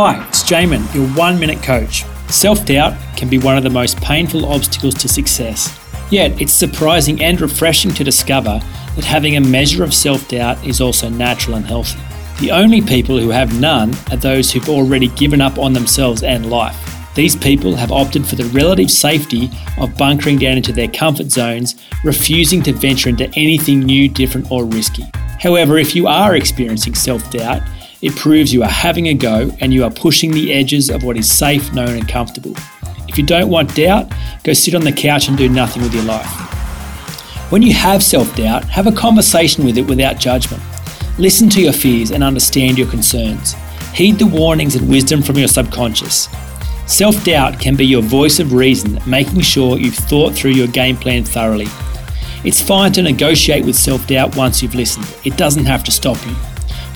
Hi, it's Jaemin, your one minute coach. Self doubt can be one of the most painful obstacles to success. Yet, it's surprising and refreshing to discover that having a measure of self doubt is also natural and healthy. The only people who have none are those who've already given up on themselves and life. These people have opted for the relative safety of bunkering down into their comfort zones, refusing to venture into anything new, different, or risky. However, if you are experiencing self doubt, it proves you are having a go and you are pushing the edges of what is safe, known, and comfortable. If you don't want doubt, go sit on the couch and do nothing with your life. When you have self doubt, have a conversation with it without judgment. Listen to your fears and understand your concerns. Heed the warnings and wisdom from your subconscious. Self doubt can be your voice of reason, making sure you've thought through your game plan thoroughly. It's fine to negotiate with self doubt once you've listened, it doesn't have to stop you.